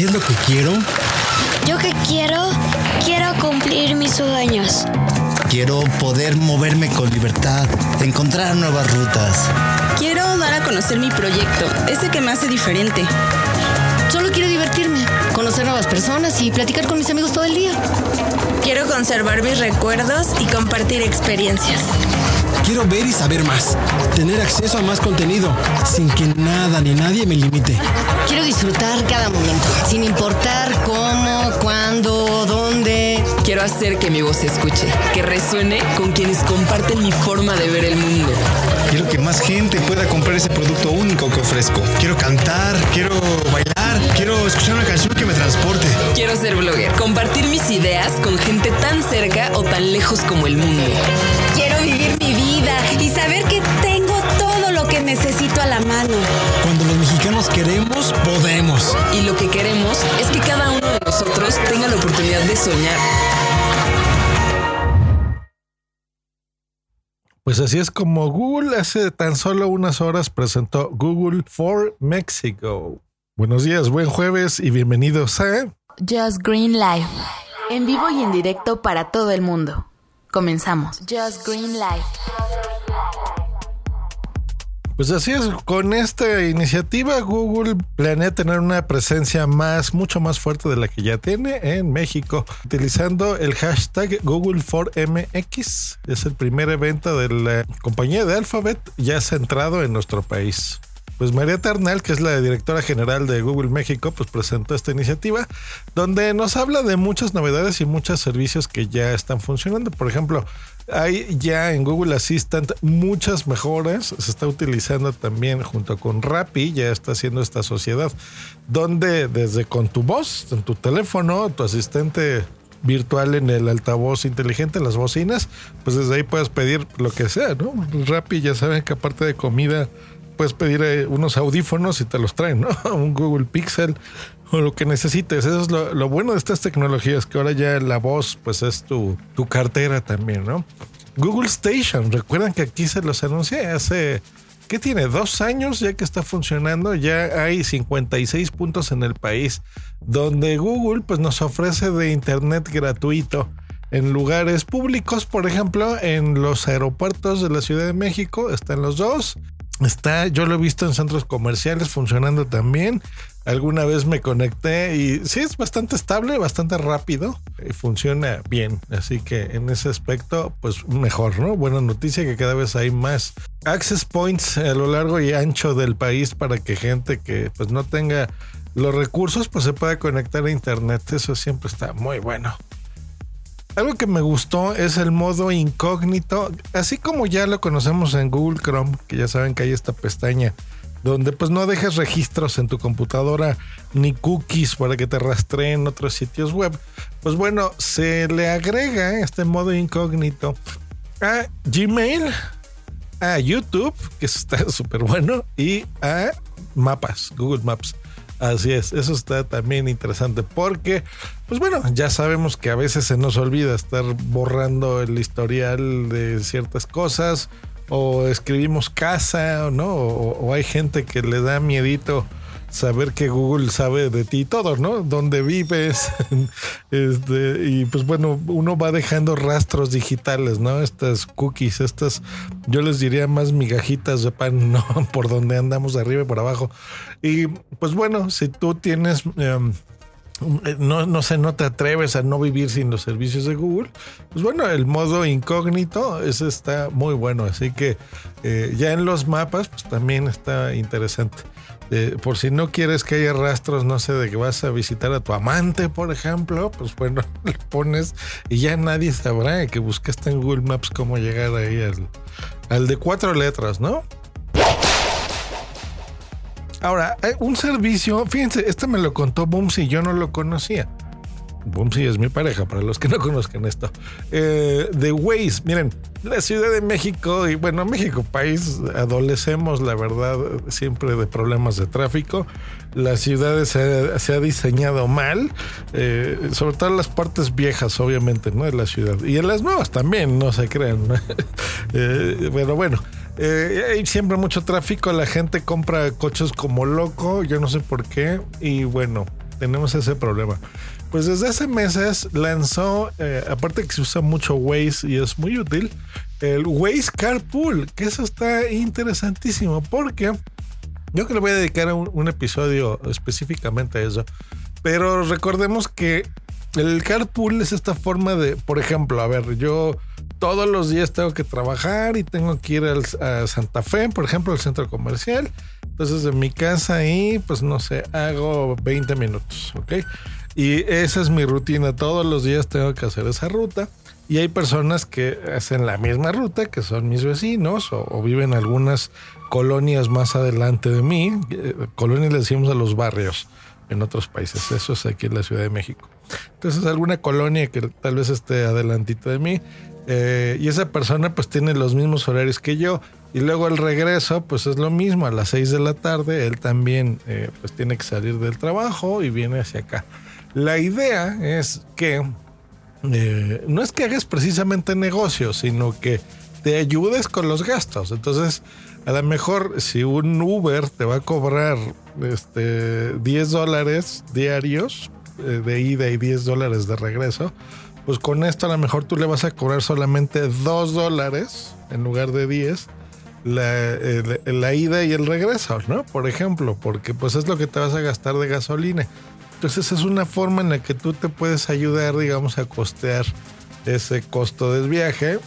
¿Qué es lo que quiero? Yo que quiero, quiero cumplir mis sueños. Quiero poder moverme con libertad, encontrar nuevas rutas. Quiero dar a conocer mi proyecto, ese que me hace diferente. Solo quiero divertirme, conocer nuevas personas y platicar con mis amigos todo el día. Quiero conservar mis recuerdos y compartir experiencias. Quiero ver y saber más, tener acceso a más contenido, sin que nada ni nadie me limite. Quiero disfrutar cada momento, sin importar cómo, cuándo, dónde. Quiero hacer que mi voz se escuche, que resuene con quienes comparten mi forma de ver el mundo. Quiero que más gente pueda comprar ese producto único que ofrezco. Quiero cantar, quiero bailar, quiero escuchar una canción que me transporte. Quiero ser blogger, compartir mis ideas con gente tan cerca o tan lejos como el mundo. Quiero vivir mi vida y saber que necesito a la mano. Cuando los mexicanos queremos, podemos. Y lo que queremos es que cada uno de nosotros tenga la oportunidad de soñar. Pues así es como Google hace tan solo unas horas presentó Google for Mexico. Buenos días, buen jueves y bienvenidos a Just Green Live. En vivo y en directo para todo el mundo. Comenzamos. Just Green Live. Pues así es, con esta iniciativa Google planea tener una presencia más, mucho más fuerte de la que ya tiene en México, utilizando el hashtag Google for MX. Es el primer evento de la compañía de Alphabet ya centrado en nuestro país. Pues María Ternal, que es la directora general de Google México, pues presentó esta iniciativa donde nos habla de muchas novedades y muchos servicios que ya están funcionando. Por ejemplo, hay ya en Google Assistant muchas mejoras. Se está utilizando también junto con Rappi, ya está haciendo esta sociedad, donde desde con tu voz, en tu teléfono, tu asistente virtual en el altavoz inteligente, en las bocinas, pues desde ahí puedes pedir lo que sea, ¿no? Rappi ya saben que aparte de comida puedes pedir eh, unos audífonos y te los traen, ¿no? Un Google Pixel o lo que necesites. Eso es lo, bueno de estas tecnologías, que ahora ya la voz, pues es tu, tu cartera también, ¿no? Google Station, recuerdan que aquí se los anuncié hace, ¿qué tiene? Dos años ya que está funcionando, ya hay 56 puntos en el país donde Google pues nos ofrece de internet gratuito en lugares públicos, por ejemplo, en los aeropuertos de la Ciudad de México, están los dos. Está, yo lo he visto en centros comerciales funcionando también. Alguna vez me conecté y sí es bastante estable, bastante rápido y funciona bien. Así que en ese aspecto, pues mejor, ¿no? Buena noticia que cada vez hay más access points a lo largo y ancho del país para que gente que pues no tenga los recursos pues se pueda conectar a internet. Eso siempre está muy bueno. Algo que me gustó es el modo incógnito, así como ya lo conocemos en Google Chrome, que ya saben que hay esta pestaña donde pues no dejes registros en tu computadora ni cookies para que te rastreen otros sitios web. Pues bueno, se le agrega este modo incógnito a Gmail, a YouTube, que está súper bueno, y a Mapas, Google Maps. Así es, eso está también interesante porque, pues bueno, ya sabemos que a veces se nos olvida estar borrando el historial de ciertas cosas o escribimos casa, ¿no? O, o hay gente que le da miedito saber que Google sabe de ti todo, ¿no? Dónde vives. este, y pues bueno, uno va dejando rastros digitales, ¿no? Estas cookies, estas, yo les diría más migajitas de pan, ¿no? Por donde andamos arriba y por abajo. Y pues bueno, si tú tienes... Um, no, no sé, no te atreves a no vivir sin los servicios de Google, pues bueno, el modo incógnito, ese está muy bueno. Así que eh, ya en los mapas, pues también está interesante. Eh, por si no quieres que haya rastros, no sé, de que vas a visitar a tu amante, por ejemplo, pues bueno, le pones y ya nadie sabrá que buscaste en Google Maps cómo llegar ahí al de cuatro letras, ¿no? Ahora, un servicio, fíjense, este me lo contó Bumsy, yo no lo conocía. Bumsy es mi pareja, para los que no conozcan esto. Eh, de Waze, miren, la Ciudad de México y bueno, México, país, adolecemos, la verdad, siempre de problemas de tráfico. La ciudad se, se ha diseñado mal, eh, sobre todo en las partes viejas, obviamente, ¿no? De la ciudad. Y en las nuevas también, no se crean. ¿no? eh, pero bueno. Eh, hay siempre mucho tráfico, la gente compra coches como loco, yo no sé por qué, y bueno, tenemos ese problema. Pues desde hace meses lanzó, eh, aparte que se usa mucho Waze y es muy útil, el Waze Carpool, que eso está interesantísimo porque yo que le voy a dedicar un, un episodio específicamente a eso. Pero recordemos que el carpool es esta forma de, por ejemplo, a ver, yo todos los días tengo que trabajar y tengo que ir al, a Santa Fe, por ejemplo, al centro comercial. Entonces, de mi casa ahí, pues no sé, hago 20 minutos, ¿ok? Y esa es mi rutina. Todos los días tengo que hacer esa ruta. Y hay personas que hacen la misma ruta, que son mis vecinos o, o viven algunas colonias más adelante de mí. Eh, Colonias le decimos a los barrios en otros países. Eso es aquí en la Ciudad de México. Entonces, alguna colonia que tal vez esté adelantito de mí. Eh, y esa persona pues tiene los mismos horarios que yo. Y luego el regreso pues es lo mismo. A las 6 de la tarde él también eh, pues tiene que salir del trabajo y viene hacia acá. La idea es que eh, no es que hagas precisamente negocio, sino que te ayudes con los gastos. Entonces, a lo mejor si un Uber te va a cobrar este, 10 dólares diarios de ida y 10 dólares de regreso, pues con esto a lo mejor tú le vas a cobrar solamente 2 dólares en lugar de 10 la, ida y el regreso, ¿no? Por ejemplo, porque pues es lo que te vas a gastar de gasolina. Entonces es una forma en la que tú te puedes ayudar, digamos, a costear ese costo del viaje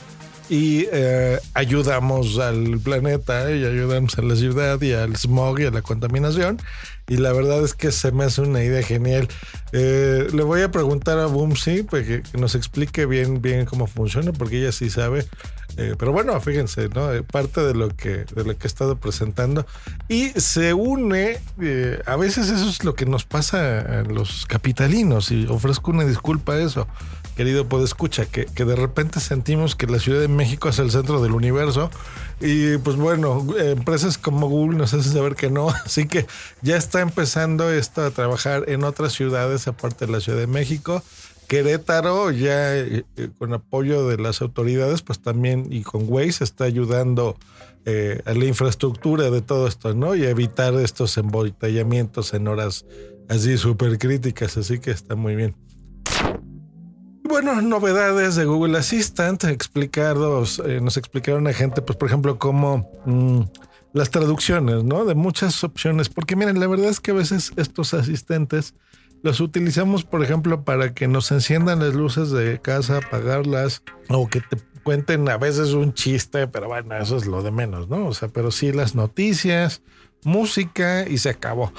y eh, ayudamos al planeta y ayudamos a la ciudad y al smog y a la contaminación. Y la verdad es que se me hace una idea genial. Eh, le voy a preguntar a Boomsy pues, que, que nos explique bien, bien cómo funciona, porque ella sí sabe. Eh, pero bueno, fíjense, ¿no? Eh, Parte de lo que, de lo que he estado presentando. Y se une, eh, a veces eso es lo que nos pasa a los capitalinos, y ofrezco una disculpa a eso, querido podescucha, que, que de repente sentimos que la Ciudad de México es el centro del universo. Y pues bueno, empresas como Google nos hacen saber que no. Así que ya está empezando esto a trabajar en otras ciudades aparte de la Ciudad de México. Querétaro ya eh, con apoyo de las autoridades, pues también y con Waze está ayudando eh, a la infraestructura de todo esto, ¿no? Y evitar estos embotellamientos en horas así súper críticas, así que está muy bien. Bueno, novedades de Google Assistant, explicados, eh, nos explicaron a gente, pues por ejemplo, cómo mm, las traducciones, ¿no? De muchas opciones, porque miren, la verdad es que a veces estos asistentes los utilizamos, por ejemplo, para que nos enciendan las luces de casa, apagarlas, o que te cuenten a veces un chiste, pero bueno, eso es lo de menos, ¿no? O sea, pero sí las noticias, música y se acabó.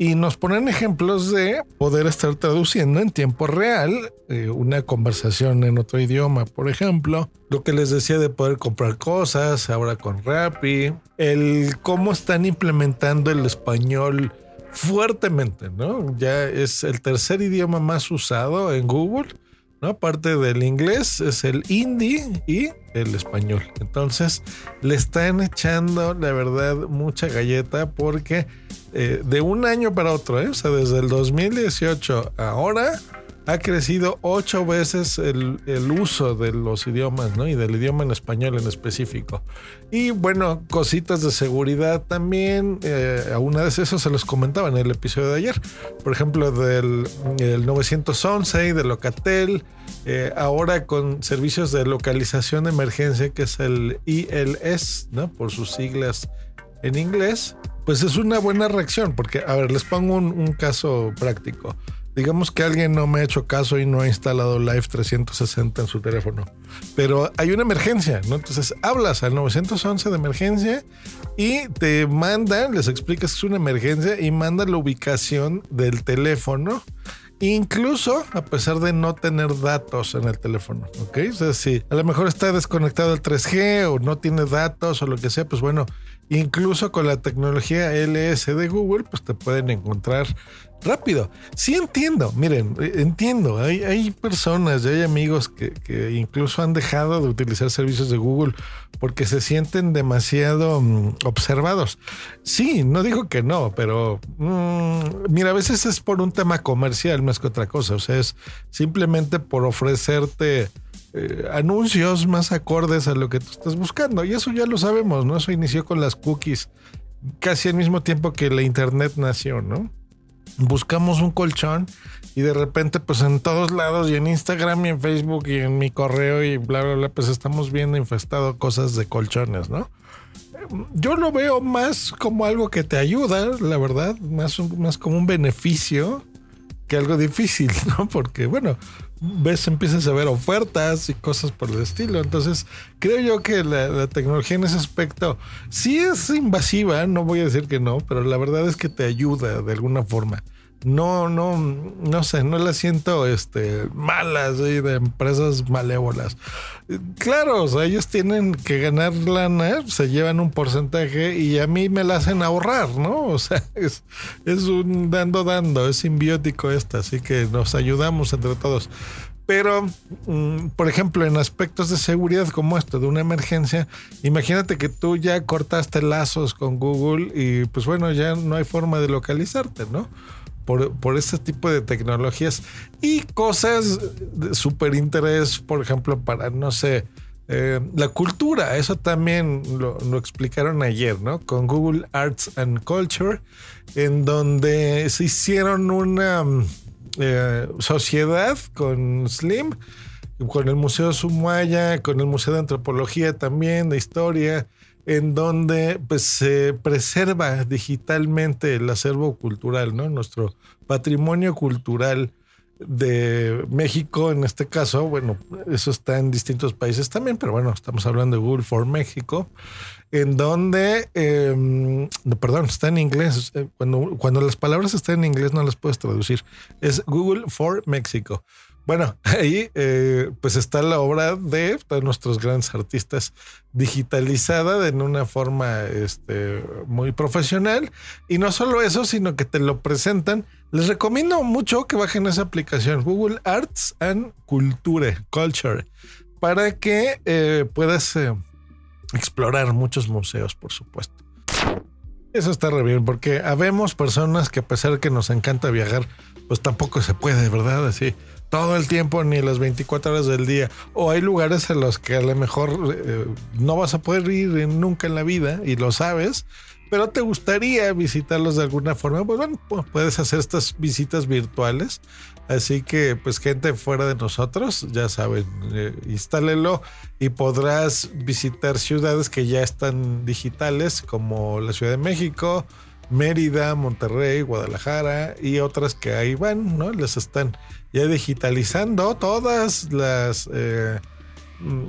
Y nos ponen ejemplos de poder estar traduciendo en tiempo real eh, una conversación en otro idioma, por ejemplo. Lo que les decía de poder comprar cosas ahora con Rappi. El cómo están implementando el español fuertemente, ¿no? Ya es el tercer idioma más usado en Google. Aparte del inglés, es el hindi y el español. Entonces, le están echando, la verdad, mucha galleta porque eh, de un año para otro, ¿eh? o sea, desde el 2018 a ahora, ha crecido ocho veces el, el uso de los idiomas, ¿no? Y del idioma en español en específico. Y bueno, cositas de seguridad también. Eh, a una vez eso se los comentaba en el episodio de ayer. Por ejemplo, del el 911 y de Locatel. Eh, ahora con servicios de localización de emergencia, que es el ILS, ¿no? Por sus siglas en inglés. Pues es una buena reacción, porque, a ver, les pongo un caso práctico. Digamos que alguien no me ha hecho caso y no ha instalado Live 360 en su teléfono. Pero hay una emergencia, ¿no? Entonces hablas al 911 de emergencia y te mandan, les explicas que es una emergencia y mandan la ubicación del teléfono. Incluso a pesar de no tener datos en el teléfono, ¿ok? O sea, si a lo mejor está desconectado el 3G o no tiene datos o lo que sea, pues bueno, incluso con la tecnología LS de Google, pues te pueden encontrar rápido. Sí entiendo, miren, eh, entiendo, hay, hay personas hay amigos que, que incluso han dejado de utilizar servicios de Google porque se sienten demasiado mm, observados. Sí, no digo que no, pero mm, mira, a veces es por un tema comercial más que otra cosa, o sea, es simplemente por ofrecerte... eh, anuncios más acordes a lo que tú estás buscando. Y eso ya lo sabemos, ¿no? Eso inició con las cookies casi al mismo tiempo que la internet nació, ¿no? Buscamos un colchón y de repente pues en todos lados y en Instagram y en Facebook y en mi correo y bla, bla, bla, pues estamos viendo infestado cosas de colchones, ¿no? Yo lo veo más como algo que te ayuda, la verdad, más, más como un beneficio que algo difícil, ¿no? Porque, bueno, ves, empiezas a ver ofertas y cosas por el estilo. Entonces, creo yo que la, la, tecnología en ese aspecto sí es invasiva, no voy a decir que no, pero la verdad es que te ayuda de alguna forma no, no, no sé, no las siento este, malas de empresas malévolas. Claro, o sea, ellos tienen que ganar lana, se llevan un porcentaje y a mí me la hacen ahorrar, ¿no? O sea, es, es un dando, dando, es simbiótico esto, así que nos ayudamos entre todos. Pero, mm, por ejemplo, en aspectos de seguridad como esto, de una emergencia, imagínate que tú ya cortaste lazos con Google y pues bueno, ya no hay forma de localizarte, ¿no? Por, por este tipo de tecnologías y cosas de súper interés, por ejemplo, para, no sé, eh, la cultura. Eso también lo, explicaron ayer, ¿no? Con Google Arts and Culture, en donde se hicieron una eh, sociedad con Slim, con el Museo Sumaya, con el Museo de Antropología también, de Historia en donde pues, se preserva digitalmente el acervo cultural. Nuestro patrimonio cultural de México, en este caso, bueno, eso está en distintos países también, pero bueno, estamos hablando de Google for México, en donde, eh, perdón, está en inglés, eh, cuando, cuando las palabras están en inglés no las puedes traducir, es Google for México. Bueno, ahí eh, pues está la obra de nuestros grandes artistas digitalizada en una forma este, muy profesional. Y no solo eso, sino que te lo presentan. Les recomiendo mucho que bajen esa aplicación, Google Arts and Culture, Culture, para que eh, puedas eh, explorar muchos museos, por supuesto. Eso está re bien, porque habemos personas que a pesar de que nos encanta viajar, pues tampoco se puede, ¿verdad? Así todo el tiempo ni las 24 horas del día. O hay lugares en los que a lo mejor eh, no vas a poder ir nunca en la vida y lo sabes, pero te gustaría visitarlos de alguna forma. Pues bueno, puedes hacer estas visitas virtuales. Así que, pues, gente fuera de nosotros, ya saben, eh, instálelo y podrás visitar ciudades que ya están digitales, como la Ciudad de México, Mérida, Monterrey, Guadalajara y otras que ahí van, ¿no? Les están ya digitalizando todas las eh,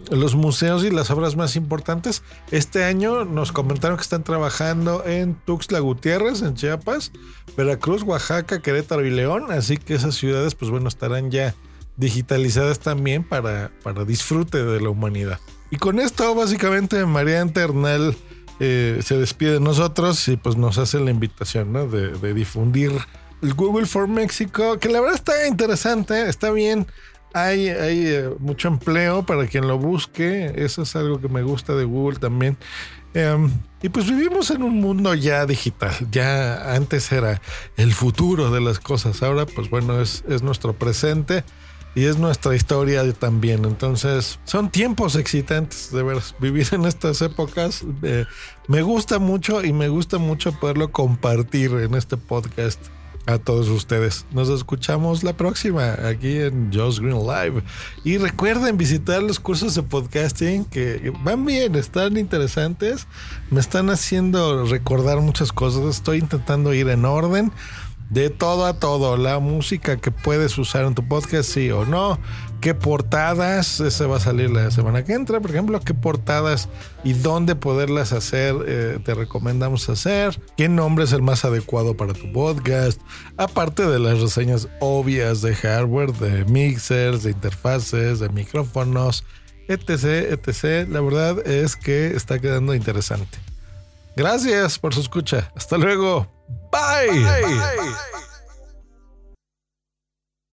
los museos y las obras más importantes. Este año nos comentaron que están trabajando en Tuxtla Gutiérrez, en Chiapas, Veracruz, Oaxaca, Querétaro y León, así que esas ciudades, pues bueno, estarán ya digitalizadas también para, para disfrute de la humanidad. Y con esto, básicamente, María Internal eh, se despide de nosotros y pues nos hace la invitación ¿no? de, difundir el Google for México, que la verdad está interesante, está bien. Hay, hay eh, mucho empleo para quien lo busque. Eso es algo que me gusta de Google también. Em, y pues vivimos en un mundo ya digital. Ya antes era el futuro de las cosas. Ahora, pues bueno, es, es nuestro presente y es nuestra historia también. Entonces, son tiempos excitantes de ver vivir en estas épocas. Eh, me gusta mucho y me gusta mucho poderlo compartir en este podcast a todos ustedes. Nos escuchamos la próxima aquí en Josh Green Live. Y recuerden visitar los cursos de podcasting que van bien, están interesantes. Me están haciendo recordar muchas cosas. Estoy intentando ir en orden de todo a todo, la música que puedes usar en tu podcast, sí o no, qué portadas, ese va a salir la semana que entra, por ejemplo, qué portadas y dónde poderlas hacer, eh, te recomendamos hacer, qué nombre es el más adecuado para tu podcast, aparte de las reseñas obvias de hardware, de mixers, de interfaces, de micrófonos, etc, etc. La verdad es que está quedando interesante. Gracias por su escucha. Hasta luego. Bye. Bye. Bye.